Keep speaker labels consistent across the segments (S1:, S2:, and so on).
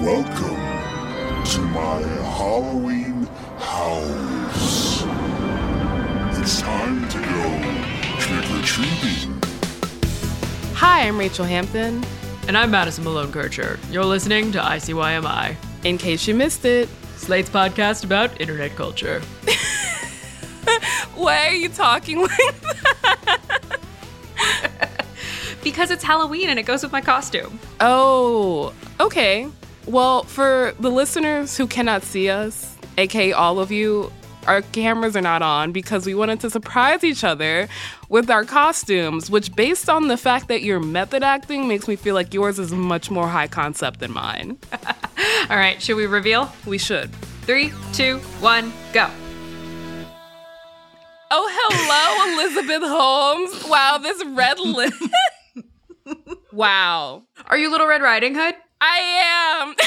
S1: Welcome to my Halloween house. It's time to go trick or treating.
S2: Hi, I'm Rachelle Hampton.
S3: And I'm Madison Malone Kircher. You're listening to ICYMI,
S2: In case you missed it,
S3: Slate's podcast about internet culture.
S2: why are you talking like that?
S3: Because it's Halloween and it goes with my costume.
S2: Oh, okay. Well, for the listeners who cannot see us, aka all of you, our cameras are not on because we wanted to surprise each other with our costumes, which, based on the fact that you're method acting, makes me feel like yours is much more high concept than mine.
S3: All right, should we reveal?
S2: We should.
S3: Three, two, one, go.
S2: Oh, hello, Elizabeth Holmes. Wow, this red lip. wow.
S3: Are you Little Red Riding Hood?
S2: I am.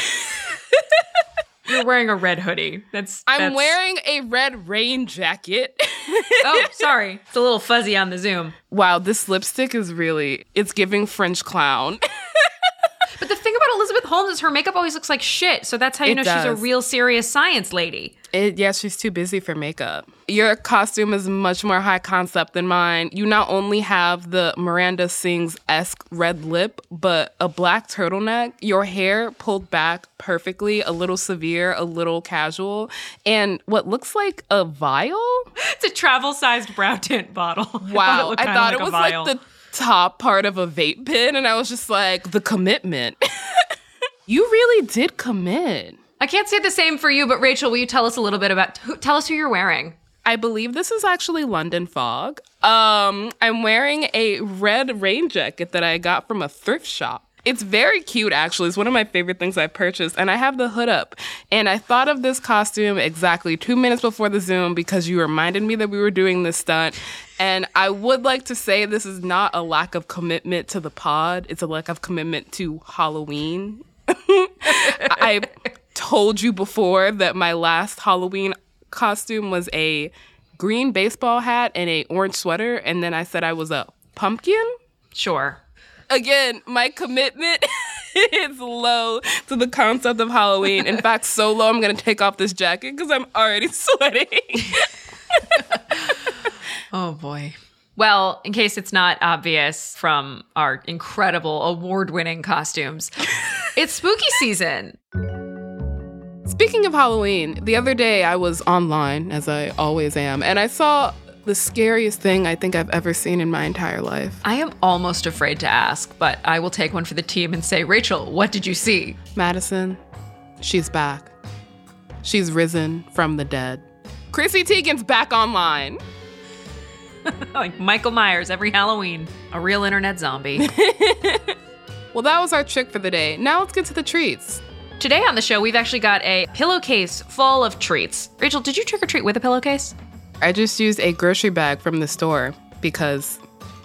S3: You're wearing a red hoodie. That's.
S2: I'm
S3: that's-
S2: wearing a red rain jacket.
S3: Oh, sorry. It's a little fuzzy on the Zoom.
S2: wow, this lipstick is really it's giving French clown.
S3: But the thing about Elizabeth Holmes is her makeup always looks like shit. So that's how you
S2: It
S3: know she's a real serious science lady.
S2: It, yeah, she's too busy for makeup. Your costume is much more high concept than mine. You not only have the Miranda Sings esque red lip, but a black turtleneck, your hair pulled back perfectly, a little severe, a little casual, and what looks like a vial.
S3: It's a travel sized brow tint bottle.
S2: Wow, I
S3: kinda
S2: thought
S3: like
S2: it was
S3: vial.
S2: like the top part of a vape pen, and I was just like, the commitment. you really did commit.
S3: I can't say the same for you, but Rachelle, will you tell us a little bit about who, tell us who you're wearing?
S2: I believe this is actually London Fog. Um, I'm wearing a red rain jacket that I got from a thrift shop. It's very cute, actually. It's one of my favorite things I've purchased, and I have the hood up. And I thought of this costume exactly two minutes before the Zoom because you reminded me that we were doing this stunt. And I would like to say this is not a lack of commitment to the pod, it's a lack of commitment to Halloween. I told you before that my last Halloween costume was a green baseball hat and a orange sweater, and then I said I was a pumpkin.
S3: Sure.
S2: Again, my commitment is low to the concept of Halloween. In fact, so low I'm gonna take off this jacket because I'm already sweating.
S3: Oh boy. Well, in case it's not obvious from our incredible award winning costumes, it's spooky season.
S2: Speaking of Halloween, the other day I was online, as I always am, and I saw the scariest thing I think I've ever seen in my entire life.
S3: I am almost afraid to ask, but I will take one for the team and say, Rachelle, what did you see?
S2: Madison, she's back. She's risen from the dead. Chrissy Teigen's back online.
S3: like Michael Myers every Halloween, a real internet zombie.
S2: Well, that was our trick for the day. Now let's get to the treats.
S3: Today on the show, we've actually got a pillowcase full of treats. Rachelle, did you trick or treat with a pillowcase?
S2: I just used a grocery bag from the store because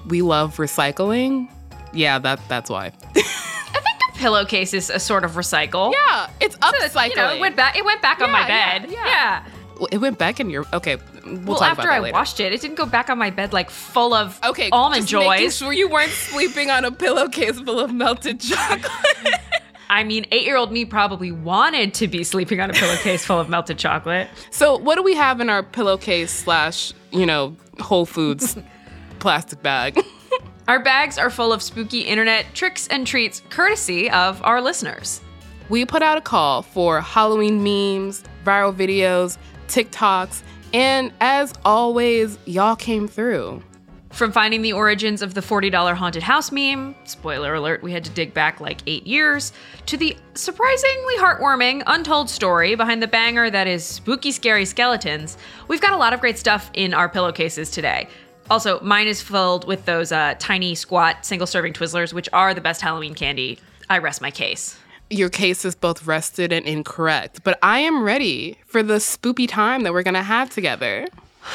S2: we love recycling. Yeah, that that's why.
S3: I think a pillowcase is a sort of recycle.
S2: Yeah, it's
S3: So,
S2: upcycling.
S3: You know, it went back. It went back on my
S2: Yeah,
S3: bed.
S2: yeah, yeah. Well, it went back in your. Okay, we'll,
S3: Well, after I
S2: later.
S3: washed it, it didn't go back on my bed like full of
S2: Okay,
S3: almond joys.
S2: sure you weren't sleeping on a pillowcase full of melted chocolate.
S3: I mean, eight-year-old me probably wanted to be sleeping on a pillowcase full of melted chocolate.
S2: so, what do we have in our pillowcase slash, you know, Whole Foods plastic bag?
S3: Our bags are full of spooky internet tricks and treats, courtesy of our listeners.
S2: we put out a call for Halloween memes, viral videos, TikToks, and as always, y'all came through.
S3: From finding the origins of the $40 haunted house meme, spoiler alert, we had to dig back like eight years, to the surprisingly heartwarming, untold story behind the banger that is spooky, scary skeletons, we've got a lot of great stuff in our pillowcases today. Also, mine is filled with those uh, tiny, squat, single serving Twizzlers, which are the best Halloween candy. I rest my case.
S2: Your case is both rested and incorrect, but I am ready for the spoopy time that we're gonna have together.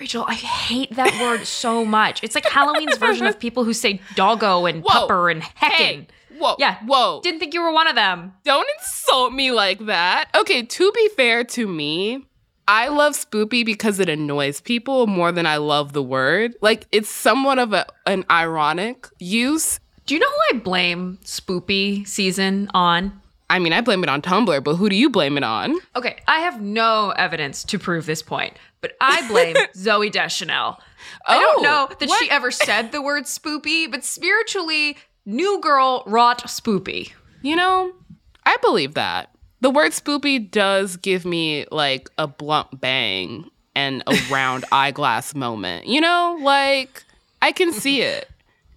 S3: Rachelle, I hate that word so much. It's like Halloween's version of people who say doggo and
S2: Whoa.
S3: pupper and heckin'.
S2: Hey, whoa,
S3: Yeah.
S2: whoa.
S3: Didn't think you were one of them.
S2: Don't insult me like that. Okay, to be fair to me, I love spoopy because it annoys people more than I love the word. Like it's somewhat of a, an ironic use.
S3: Do you know who I blame spoopy season on?
S2: I mean, I blame it on Tumblr, but who do you blame it on?
S3: Okay, I have no evidence to prove this point, but I blame Zooey Deschanel. I don't
S2: Oh,
S3: know that
S2: what?
S3: she ever said the word spoopy, but spiritually, new girl wrought spoopy.
S2: You know, I believe that. The word spoopy does give me like a blunt bang and a round eyeglass moment. You know, like I can see it.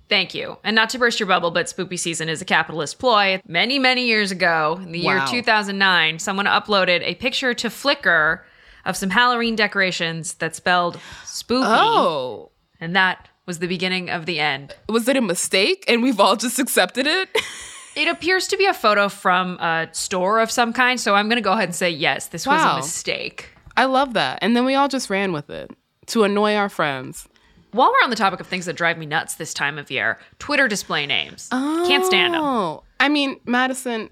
S3: Thank you. And not to burst your bubble, but spoopy season is a capitalist ploy. Many, many years ago, in the year 2009, someone uploaded a picture to Flickr of some Halloween decorations that spelled spoopy.
S2: Oh,
S3: And that was the beginning of the end.
S2: was it a mistake and we've all just accepted it?
S3: It appears to be a photo from a store of some kind, so I'm going to go ahead and say yes, this was a mistake.
S2: I love that. And then we all just ran with it to annoy our friends.
S3: While we're on the topic of things that drive me nuts this time of year, Twitter display names. Oh, Can't stand them.
S2: Oh, I mean, Madison.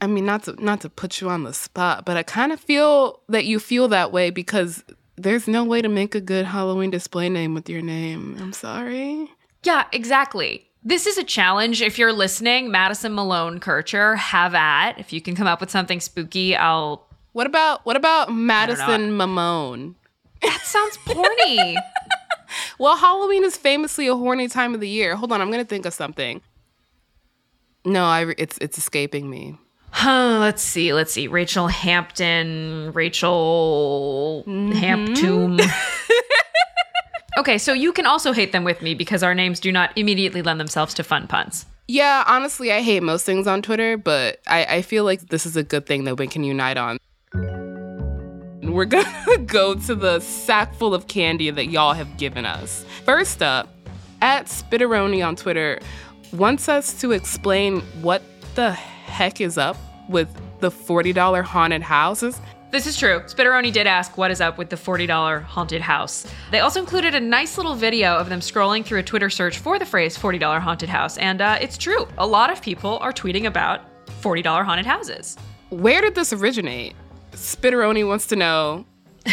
S2: I mean, not to not to put you on the spot, but I kind of feel that you feel that way because there's no way to make a good Halloween display name with your name. I'm sorry.
S3: Yeah, exactly. This is a challenge. If you're listening, Madison Malone Kircher, have at. If you can come up with something spooky, I'll.
S2: What about what about. Madison Mamone?
S3: That sounds porny.
S2: Well, Halloween is famously a horny time of the year. Hold on, I'm gonna think of something. No, I it's it's escaping me.
S3: Huh, let's see. Let's see. Rachelle Hampton, Rachelle mm-hmm. Hamptoon. okay, so you can also hate them with me because our names do not immediately lend themselves to fun puns.
S2: Yeah, honestly, I hate most things on Twitter, but I, I feel like this is a good thing that we can unite on. We're gonna go to the sack full of candy that y'all have given us. First up, at Spitteroni on Twitter wants us to explain what the heck is up with the $40 haunted houses.
S3: This is true. Spitteroni did ask what is up with the $40 haunted house. They also included a nice little video of them scrolling through a Twitter search for the phrase $40 haunted house. And uh, it's true. A lot of people are tweeting about $40 haunted houses.
S2: Where did this originate? Spitteroni wants to know.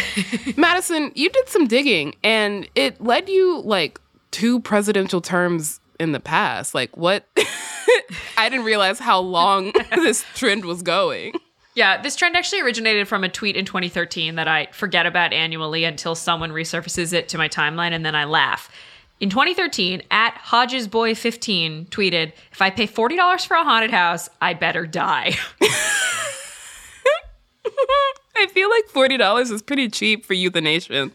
S2: Madison, you did some digging and it led you like two presidential terms in the past. Like, what? I didn't realize how long this trend was going.
S3: Yeah, this trend actually originated from a tweet in 2013 that I forget about annually until someone resurfaces it to my timeline and then I laugh. In 2013, at HodgesBoy15 tweeted, If I pay $40 for a haunted house, I better die.
S2: I feel like $40 is pretty cheap for euthanation.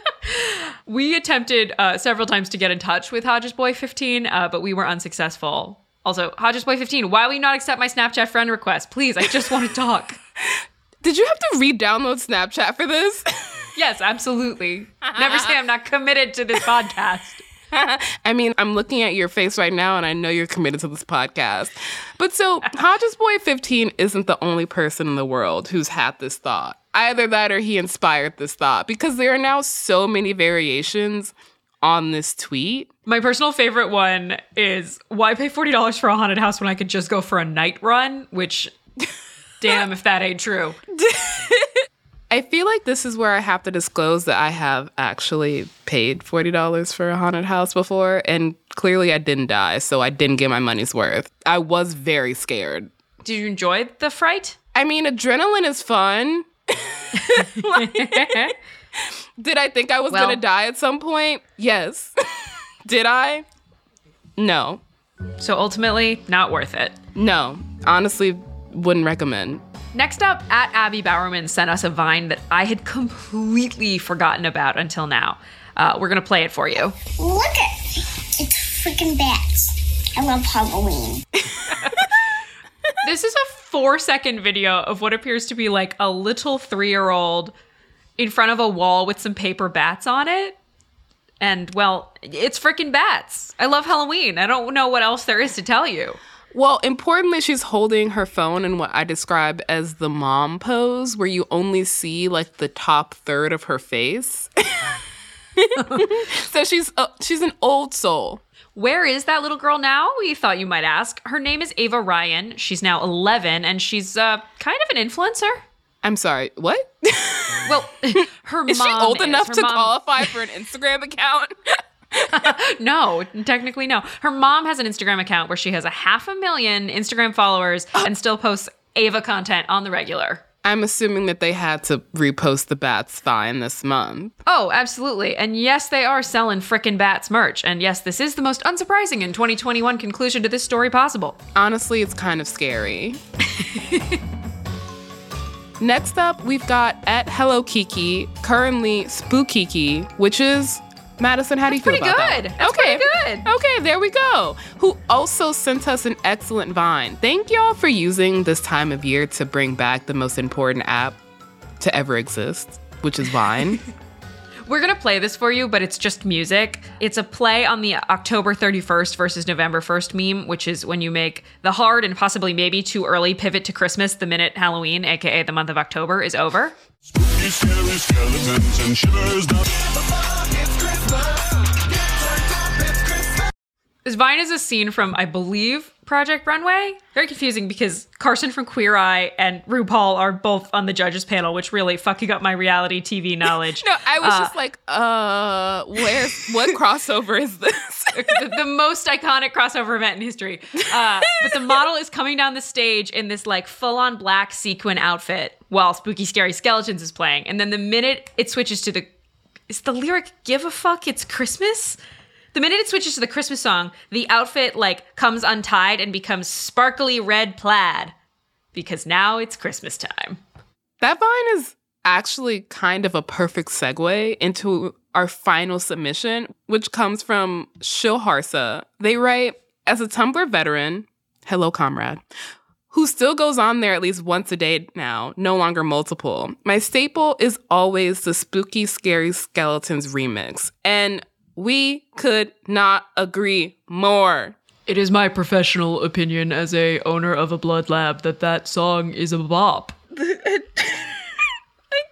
S3: we attempted uh, several times to get in touch with Hodges Boy 15, uh, but we were unsuccessful. Also, Hodges Boy 15, why will you not accept my Snapchat friend request? Please, I just want to talk.
S2: Did you have to re download Snapchat for this?
S3: yes, absolutely. Never say I'm not committed to this podcast.
S2: I mean, I'm looking at your face right now and I know you're committed to this podcast. But so, Hodges Boy 15 isn't the only person in the world who's had this thought. Either that or he inspired this thought because there are now so many variations on this tweet.
S3: My personal favorite one is why pay $40 for a haunted house when I could just go for a night run? Which, damn, if that ain't true.
S2: I feel like this is where I have to disclose that I have actually paid $40 for a haunted house before, and clearly I didn't die, so I didn't get my money's worth. I was very scared.
S3: Did you enjoy the fright?
S2: I mean, adrenaline is fun. Like, did I think I was
S3: Well-
S2: gonna die at some point? Yes. did I? No.
S3: So ultimately, not worth it.
S2: No. Honestly, wouldn't recommend.
S3: Next up, at Abby Bowerman sent us a vine that I had completely forgotten about until now. Uh, we're gonna play it for you.
S4: Look at it's freaking bats. I love Halloween.
S3: This is a four second video of what appears to be like a little three year old in front of a wall with some paper bats on it. And well, it's freaking bats. I love Halloween. I don't know what else there is to tell you.
S2: Well, importantly, she's holding her phone in what I describe as the mom pose, where you only see like the top third of her face. so she's uh, she's an old soul.
S3: Where is that little girl now? We thought you might ask. Her name is Ava Ryan. She's now 11 and she's uh, kind of an influencer.
S2: I'm sorry, what?
S3: Well, her
S2: Is
S3: mom
S2: she old
S3: is.
S2: enough
S3: Her
S2: to
S3: mom-
S2: qualify for an Instagram account?
S3: No, technically no. Her mom has an Instagram account where she has a half a million Instagram followers and still posts Ava content on the regular.
S2: I'm assuming that they had to repost the Bats Vine this month.
S3: Oh, absolutely. And yes, they are selling frickin' Bats merch. And yes, this is the most unsurprising in 2021 conclusion to this story possible.
S2: Honestly, it's kind of scary. Next up, we've got at Hello Kiki, currently Spookiki, which is Madison. How do you feel
S3: pretty
S2: about that?
S3: good. That's
S2: okay,
S3: pretty good.
S2: Okay, there we go. Who also sent us an excellent vine. Thank y'all for using this time of year to bring back the most important app to ever exist, which is Vine.
S3: We're going to play this for you, but it's just music. It's a play on the October 31st versus November 1st meme, which is when you make the hard and possibly maybe too early pivot to Christmas the minute Halloween, aka the month of October, is over.
S1: Spooky, scary skeletons and shivers down.
S3: This Vine is a scene from, I believe, Project Runway. Very confusing because Carson from Queer Eye and RuPaul are both on the judges panel, which really fucking up my reality TV knowledge.
S2: no, I was
S3: Uh,
S2: just like, uh, where, what crossover is this?
S3: the, the most iconic crossover event in history. Uh, but the model is coming down the stage in this like full on black sequin outfit while Spooky Scary Skeletons is playing. And then the minute it switches to the. Is the lyric give a fuck? It's Christmas? The minute it switches to the Christmas song, the outfit like comes untied and becomes sparkly red plaid because now it's Christmas time.
S2: That vine is actually kind of a perfect segue into our final submission, which comes from Shilharsa. They write, as a Tumblr veteran, hello, comrade, who still goes on there at least once a day now, no longer multiple. My staple is always the spooky, scary skeletons remix. And we could not agree more.
S3: It is my professional opinion as a owner of a blood lab that that song is a bop.
S2: I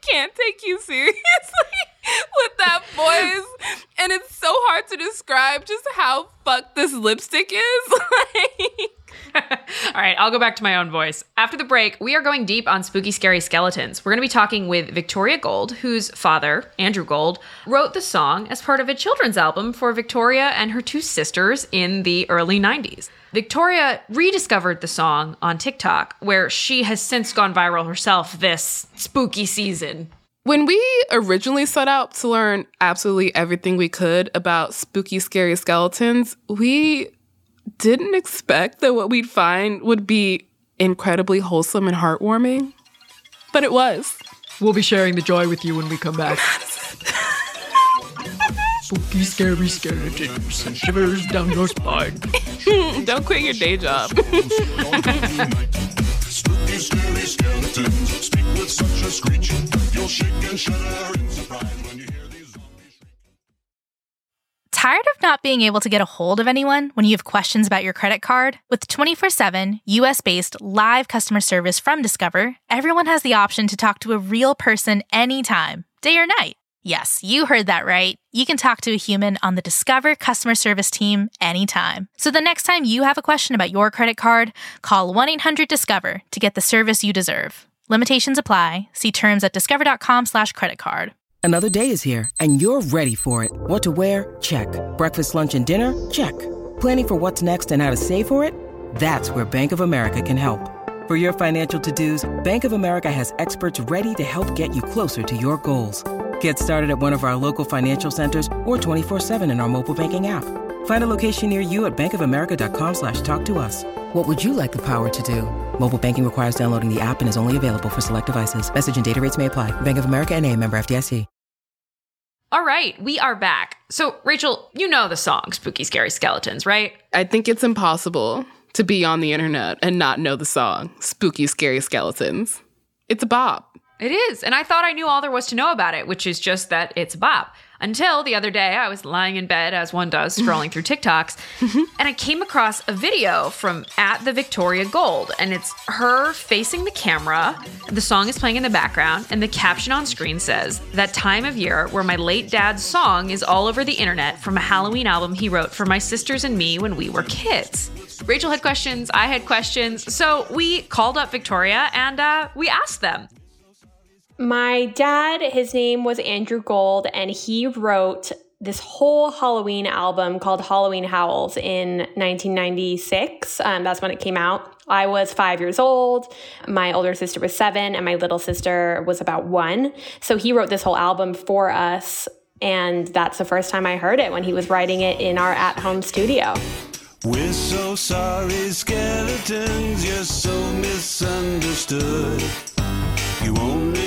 S2: can't take you seriously with that voice. And it's so hard to describe just how fucked this lipstick is.
S3: All right, I'll go back to my own voice. After the break, we are going deep on spooky, scary skeletons. We're going to be talking with Victoria Gold, whose father, Andrew Gold, wrote the song as part of a children's album for Victoria and her two sisters in the early 90s. Victoria rediscovered the song on TikTok, where she has since gone viral herself this spooky season.
S2: When we originally set out to learn absolutely everything we could about spooky, scary skeletons, we didn't expect that what we'd find would be incredibly wholesome and heartwarming. But it was.
S5: We'll be sharing the joy with you when we come back. Spooky, scary skeletons and shivers down your spine.
S2: Don't quit your day job.
S1: Spooky, scary skeletons speak with such a screech. You'll shake and shudder in surprise when you hear these zombies shriek.
S6: Tired of not being able to get a hold of anyone when you have questions about your credit card? With 24 7 US based live customer service from Discover, everyone has the option to talk to a real person anytime, day or night. Yes, you heard that right. You can talk to a human on the Discover customer service team anytime. So the next time you have a question about your credit card, call 1 800 Discover to get the service you deserve. Limitations apply. See terms at discover.com/slash credit card.
S7: Another day is here, and you're ready for it. What to wear? Check. Breakfast, lunch, and dinner? Check. Planning for what's next and how to save for it? That's where Bank of America can help. For your financial to-dos, Bank of America has experts ready to help get you closer to your goals. Get started at one of our local financial centers or 24-7 in our mobile banking app. Find a location near you at bankofamerica.com slash talk to us. What would you like the power to do? Mobile banking requires downloading the app and is only available for select devices. Message and data rates may apply. Bank of America and a member FDIC.
S3: All right, we are back. So, Rachelle, you know the song Spooky Scary Skeletons, right?
S2: I think it's impossible to be on the internet and not know the song Spooky Scary Skeletons. It's a bop.
S3: It is. And I thought I knew all there was to know about it, which is just that it's a bop. Until the other day, I was lying in bed, as one does, scrolling through TikToks, and I came across a video from at the Victoria Gold. And it's her facing the camera. The song is playing in the background, and the caption on screen says, That time of year where my late dad's song is all over the internet from a Halloween album he wrote for my sisters and me when we were kids. Rachelle had questions, I had questions, so we called up Victoria and uh, we asked them.
S8: My dad, his name was Andrew Gold, and he wrote this whole Halloween album called Halloween Howls in 1996. Um, that's when it came out. I was five years old. My older sister was seven, and my little sister was about one. So he wrote this whole album for us. And that's the first time I heard it when he was writing it in our at home studio.
S1: We're so sorry, skeletons, you're so misunderstood. You only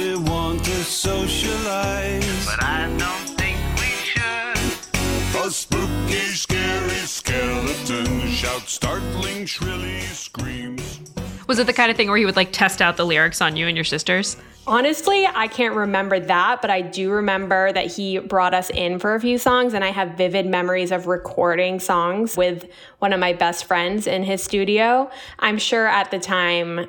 S1: socialize. But I don't think we should. A spooky, scary skeleton shouts startling, shrilly screams.
S3: Was it the kind of thing where he would like test out the lyrics on you and your sisters?
S8: Honestly, I can't remember that, but I do remember that he brought us in for a few songs, and I have vivid memories of recording songs with one of my best friends in his studio. I'm sure at the time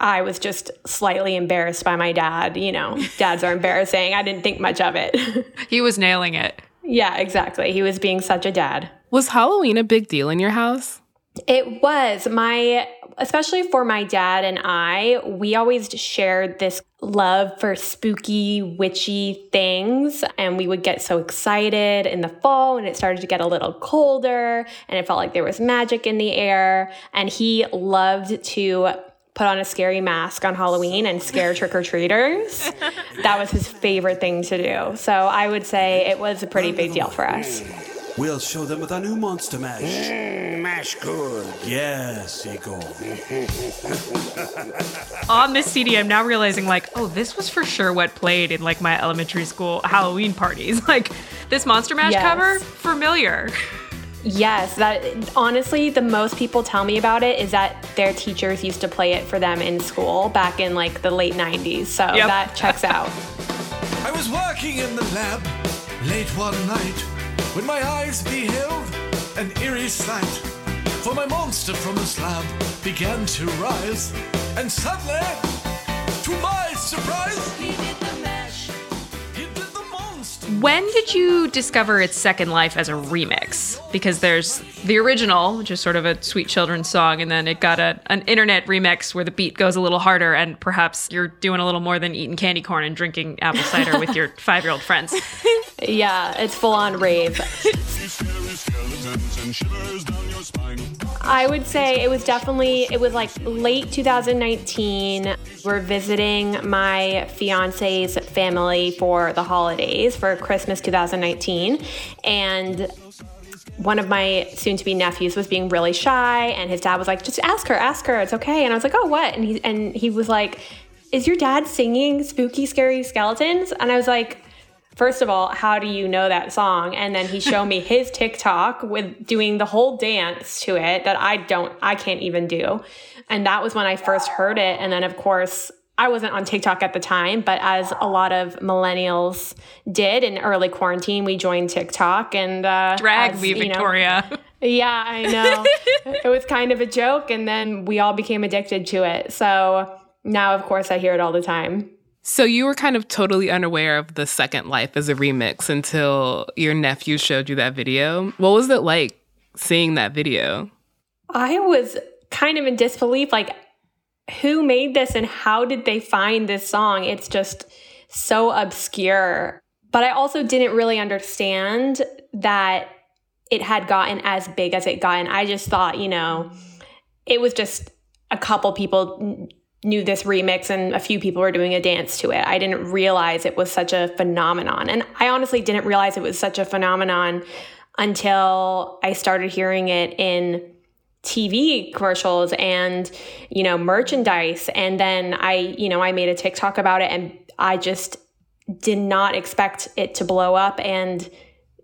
S8: I was just slightly embarrassed by my dad. You know, dads are embarrassing. I didn't think much of it.
S3: He was nailing it.
S8: yeah, exactly. He was being such a dad.
S2: Was Halloween a big deal in your house?
S8: It was my, especially for my dad and I, we always shared this love for spooky, witchy things. And we would get so excited in the fall when it started to get a little colder and it felt like there was magic in the air. And he loved to put on a scary mask on Halloween and scare trick or treaters. that was his favorite thing to do. So I would say it was a pretty big deal for us.
S1: We'll show them with our new monster mash. Mmm, mash good. Yes, Eagle.
S3: On this CD, I'm now realizing like, oh, this was for sure what played in like my elementary school Halloween parties. Like this Monster Mash
S8: Yes.
S3: cover, familiar.
S8: Yes, that honestly, the most people tell me about it is that their teachers used to play it for them in school back in like the late 90s. So
S3: Yep.
S8: that checks out.
S9: I was working in the lab late one night when my eyes beheld an eerie sight. For my monster from the slab began to rise, and suddenly, to my surprise,
S3: When did you discover its second life as a remix? Because there's the original, which is sort of a sweet children's song, and then it got a, an internet remix where the beat goes a little harder, and perhaps you're doing a little more than eating candy corn and drinking apple cider with your five year old friends.
S8: Yeah, it's full on rave. I would say it was definitely it was like late 2019. We're visiting my fiance's family for the holidays for Christmas 2019 and one of my soon to be nephews was being really shy and his dad was like just ask her ask her it's okay. And I was like oh what? And he and he was like is your dad singing spooky scary skeletons? And I was like First of all, how do you know that song? And then he showed me his TikTok with doing the whole dance to it that I don't, I can't even do. And that was when I first heard it. And then, of course, I wasn't on TikTok at the time, but as a lot of millennials did in early quarantine, we joined TikTok and uh,
S3: Drag
S8: as,
S3: me,
S8: you know-
S3: Victoria.
S8: yeah, I know. it was kind of a joke, and then we all became addicted to it. So now, of course, I hear it all the time.
S2: So you were kind of totally unaware of the second life as a remix until your nephew showed you that video. What was it like seeing that video?
S8: I was kind of in disbelief like who made this and how did they find this song? It's just so obscure. But I also didn't really understand that it had gotten as big as it got. And I just thought, you know, it was just a couple people knew this remix and a few people were doing a dance to it. I didn't realize it was such a phenomenon. And I honestly didn't realize it was such a phenomenon until I started hearing it in TV commercials and you know merchandise and then I you know I made a TikTok about it and I just did not expect it to blow up and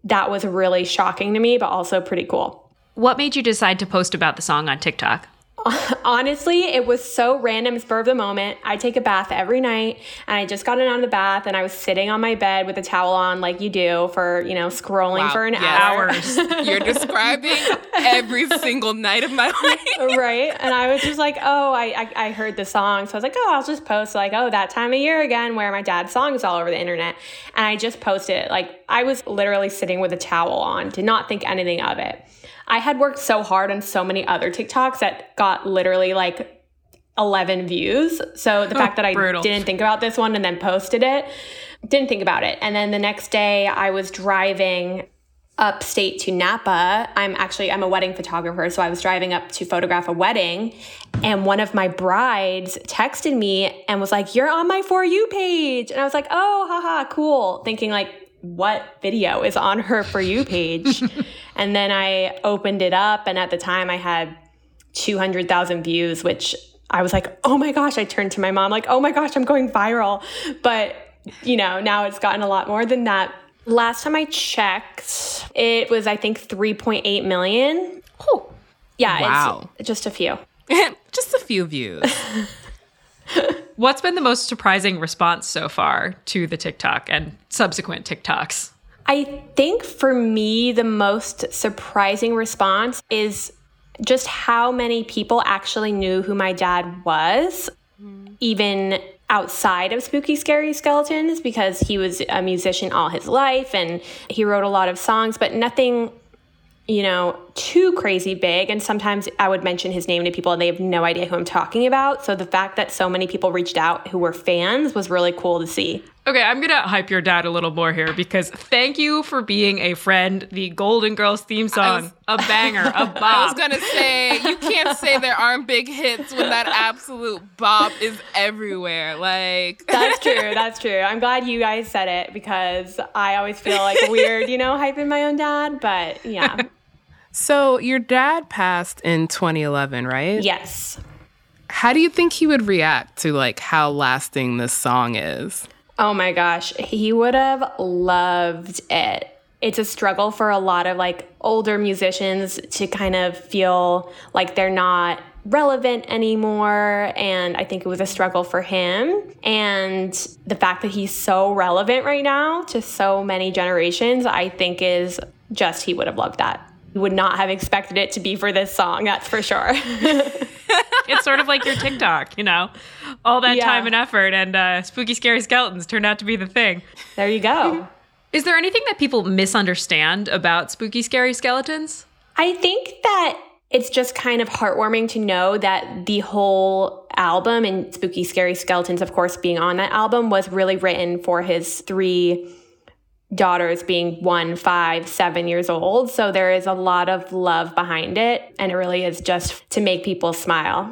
S8: that was really shocking to me but also pretty cool.
S3: What made you decide to post about the song on TikTok?
S8: honestly, it was so random, spur of the moment. I take a bath every night, and I just got in out of the bath, and I was sitting on my bed with a towel on, like you do, for you know scrolling
S2: Wow,
S8: for an
S2: yes.
S8: hour.
S2: You're describing every single night of my life.
S8: right? And I was just like, oh, I, I I heard the song, so I was like, oh, I'll just post like, oh, that time of year again, where my dad's song is all over the internet, and I just posted it. Like I was literally sitting with a towel on, did not think anything of it. I had worked so hard on so many other TikToks that got literally like 11 views. So the oh, fact that I
S3: brutal.
S8: didn't think about this one and then posted it, didn't think about it. And then the next day I was driving upstate to Napa. I'm actually I'm a wedding photographer, so I was driving up to photograph a wedding and one of my brides texted me and was like, "You're on my for you page." And I was like, "Oh, haha, cool." Thinking like what video is on her for you page? and then I opened it up and at the time I had 200,000 views, which I was like, "Oh my gosh." I turned to my mom like, "Oh my gosh, I'm going viral." But, you know, now it's gotten a lot more than that. Last time I checked, it was I think 3.8 million.
S3: Oh,
S8: Yeah,
S2: Wow.
S8: it's just a few.
S2: Just a few views.
S3: What's been the most surprising response so far to the TikTok and subsequent TikToks?
S8: I think for me, the most surprising response is just how many people actually knew who my dad was, even outside of Spooky Scary Skeletons, because he was a musician all his life and he wrote a lot of songs, but nothing, you know, too crazy big. And sometimes I would mention his name to people and they have no idea who I'm talking about. So the fact that so many people reached out who were fans was really cool to see.
S3: Okay, I'm gonna hype your dad a little more here because thank you for being a friend. The Golden Girls theme song, a banger, a bop.
S2: I was gonna say you can't say there aren't big hits when that absolute bop is everywhere. Like
S8: That's true. That's true. I'm glad you guys said it because I always feel like weird, you know, hyping my own dad. But yeah,
S2: So your dad passed in 2011, right?
S8: yes.
S2: How do you think he would react to like how lasting this song is?
S8: Oh my gosh, he would have loved it. It's a struggle for a lot of like older musicians to kind of feel like they're not relevant anymore. And I think it was a struggle for him. And the fact that he's so relevant right now to so many generations, I think is just, he would have loved that. He would not have expected it to be for this song, that's for sure.
S3: it's sort of like your TikTok, you know, all that
S8: Yeah.
S3: time and effort, and uh, spooky, scary skeletons turned out to be the thing.
S8: there you go.
S3: Is there anything that people misunderstand about spooky, scary skeletons?
S8: I think that it's just kind of heartwarming to know that the whole album and Spooky Scary Skeletons, of course, being on that album, was really written for his three daughters being one, five, seven years old. So there is a lot of love behind it. And it really is just to make people smile.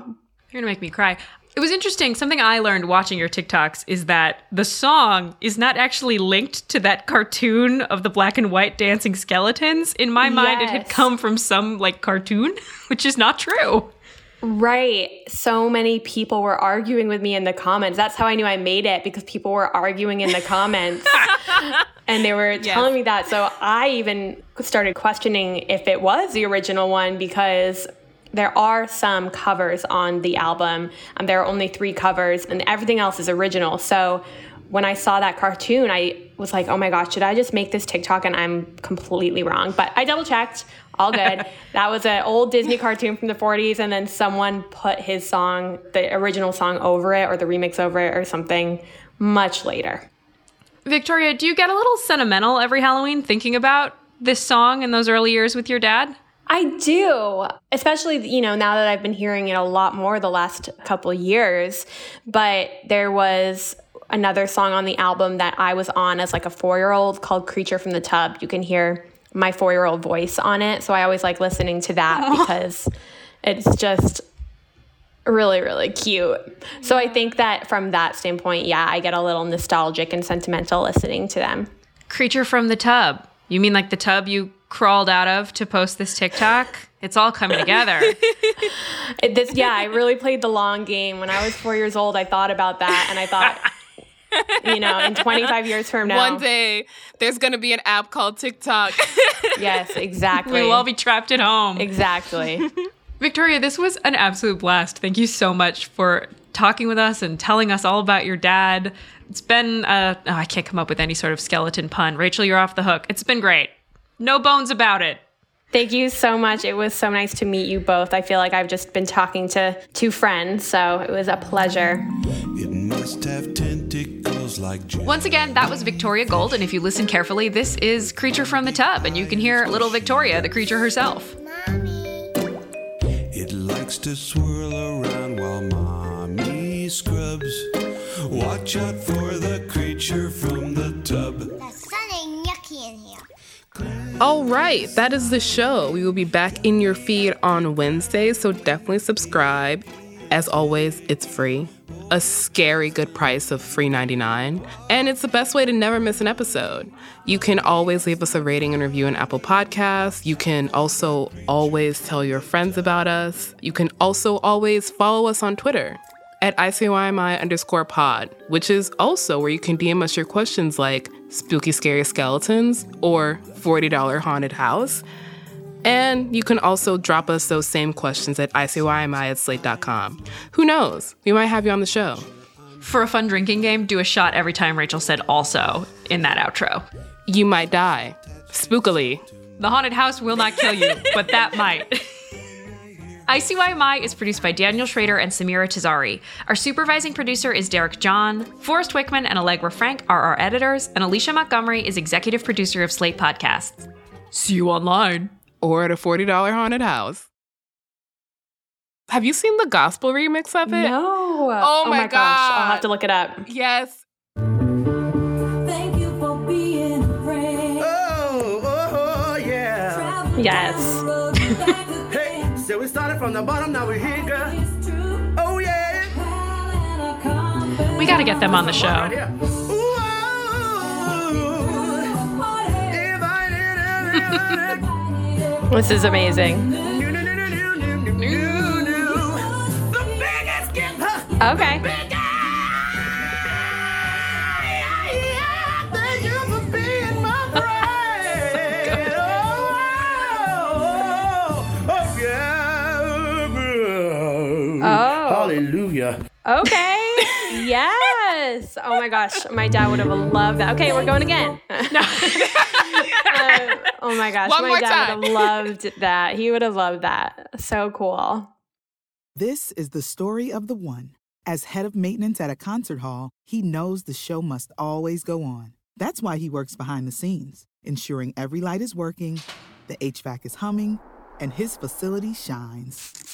S3: You're gonna make me cry. It was interesting. Something I learned watching your TikToks is that the song is not actually linked to that cartoon of the black and white dancing skeletons. In my mind, it had come from some like cartoon, which is not true.
S8: Right. So many people were arguing with me in the comments. That's how I knew I made it because people were arguing in the comments. and they were telling me that. So I even started questioning if it was the original one because there are some covers on the album. Um, there are only three covers, and everything else is original. So when I saw that cartoon, I was like, oh my gosh, should I just make this TikTok? And I'm completely wrong. But I double checked. All good. that was an old Disney cartoon from the 40s, and then someone put his song, the original song, over it or the remix over it or something much later.
S3: Victoria, do you get a little sentimental every Halloween thinking about this song and those early years with your dad?
S8: I do, especially you know now that I've been hearing it a lot more the last couple years. But there was another song on the album that I was on as like a four year old called "Creature from the Tub." You can hear my four year old voice on it, so I always like listening to that because it's just really really cute. So I think that from that standpoint, yeah, I get a little nostalgic and sentimental listening to them.
S3: Creature from the tub. You mean like the tub you crawled out of to post this TikTok? It's all coming together.
S8: It- This, yeah, I really played the long game. When I was four years old, I thought about that, and I thought, you know, in 25 years from now,
S2: One day there's gonna be an app called TikTok.
S8: yes, exactly,
S3: we'll all be trapped at home.
S8: exactly.
S3: Victoria, this was an absolute blast. Thank you so much for talking with us and telling us all about your dad. It's been, uh, oh, I can't come up with any sort of skeleton pun. Rachelle, you're off the hook. It's been great. No bones about it.
S8: Thank you so much. It was so nice to meet you both. I feel like I've just been talking to two friends, so it was a pleasure.
S1: It must have tentacles like
S3: Once again, that was Victoria Gold, and if you listen carefully, this is Creature from the Tub, and you can hear little Victoria, the creature herself.
S1: It likes to swirl around while mommy scrubs. Watch out for the creature from the tub.
S4: Yucky in here.
S2: All right, that is the show. We will be back in your feed on Wednesday, so definitely subscribe. As always, it's free. A scary good price of free 99, and it's the best way to never miss an episode. You can always leave us a rating and review in Apple Podcasts. You can also always tell your friends about us. You can also always follow us on Twitter at ICYMI underscore pod, which is also where you can DM us your questions like spooky, scary skeletons or $40 haunted house. And you can also drop us those same questions at ICYMI at slate.com. Who knows? We might have you on the show.
S3: For a fun drinking game, do a shot every time Rachelle said also in that outro.
S2: You might die. Spookily.
S3: The haunted house will not kill you, but that might. ICYMI is produced by Daniel Schroeder and Samira Tazari. Our supervising producer is Derek John. Forrest Wickman and Allegra Frank are our editors, and Alicia Montgomery is executive producer of Slate Podcasts.
S5: See you online.
S2: Or at a $40 haunted house. Have you seen the gospel remix of it?
S8: No.
S2: Oh, oh my
S8: gosh. I'll have to look it up.
S2: Yes.
S10: Thank
S11: oh, oh, from the bottom, now we're here, girl. Oh, yeah.
S3: We gotta get them on the show.
S8: this is amazing.
S11: oh,
S8: Okay. yes. Oh my gosh. My dad would have loved that. Okay, we're going again. no. Uh, oh my gosh.
S2: One
S8: my
S2: more
S8: dad
S2: time.
S8: would have loved that. He would have loved that. So cool.
S12: This is the story of the one. As head of maintenance at a concert hall, he knows the show must always go on. That's why he works behind the scenes, ensuring every light is working, the HVAC is humming, and his facility shines.